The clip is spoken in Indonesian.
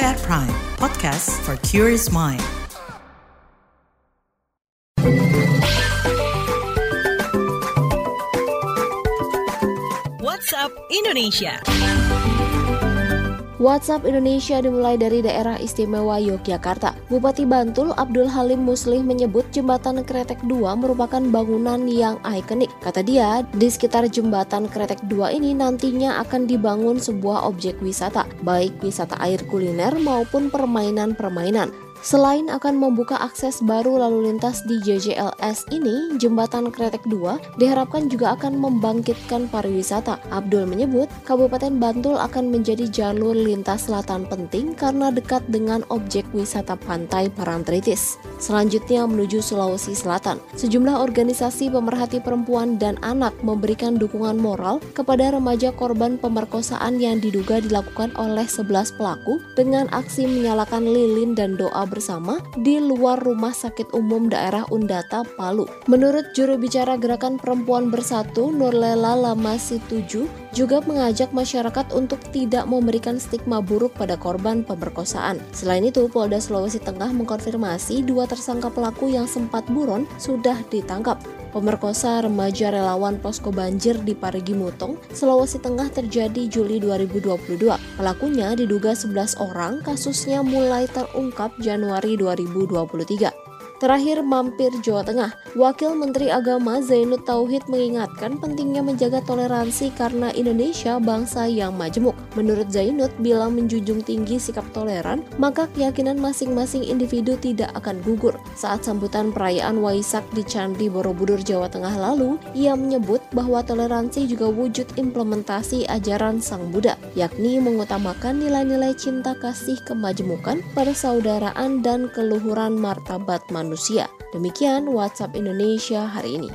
at Prime, podcast for curious mind. WhatsApp Indonesia. WhatsApp Indonesia dimulai dari daerah istimewa Yogyakarta. Bupati Bantul Abdul Halim Muslih menyebut jembatan Kretek 2 merupakan bangunan yang ikonik. Kata dia, di sekitar jembatan Kretek 2 ini nantinya akan dibangun sebuah objek wisata, baik wisata air kuliner maupun permainan-permainan. Selain akan membuka akses baru lalu lintas di JJLS ini, jembatan Kretek 2 diharapkan juga akan membangkitkan pariwisata. Abdul menyebut, Kabupaten Bantul akan menjadi jalur lintas selatan penting karena dekat dengan objek wisata pantai Parantritis. Selanjutnya menuju Sulawesi Selatan. Sejumlah organisasi pemerhati perempuan dan anak memberikan dukungan moral kepada remaja korban pemerkosaan yang diduga dilakukan oleh 11 pelaku dengan aksi menyalakan lilin dan doa bersama di luar Rumah Sakit Umum Daerah Undata, Palu. Menurut juru bicara Gerakan Perempuan Bersatu, Nurlela Lamasi 7, juga mengajak masyarakat untuk tidak memberikan stigma buruk pada korban pemerkosaan. Selain itu, Polda Sulawesi Tengah mengkonfirmasi dua tersangka pelaku yang sempat buron sudah ditangkap. Pemerkosa remaja relawan posko banjir di Parigi Mutong, Sulawesi Tengah terjadi Juli 2022. Pelakunya diduga 11 orang, kasusnya mulai terungkap Januari 2023. Terakhir mampir Jawa Tengah, Wakil Menteri Agama Zainud Tauhid mengingatkan pentingnya menjaga toleransi karena Indonesia bangsa yang majemuk. Menurut Zainud, bila menjunjung tinggi sikap toleran, maka keyakinan masing-masing individu tidak akan gugur. Saat sambutan perayaan Waisak di Candi Borobudur, Jawa Tengah lalu, ia menyebut bahwa toleransi juga wujud implementasi ajaran Sang Buddha, yakni mengutamakan nilai-nilai cinta kasih kemajemukan, persaudaraan, dan keluhuran martabat manusia manusia. Demikian WhatsApp Indonesia hari ini.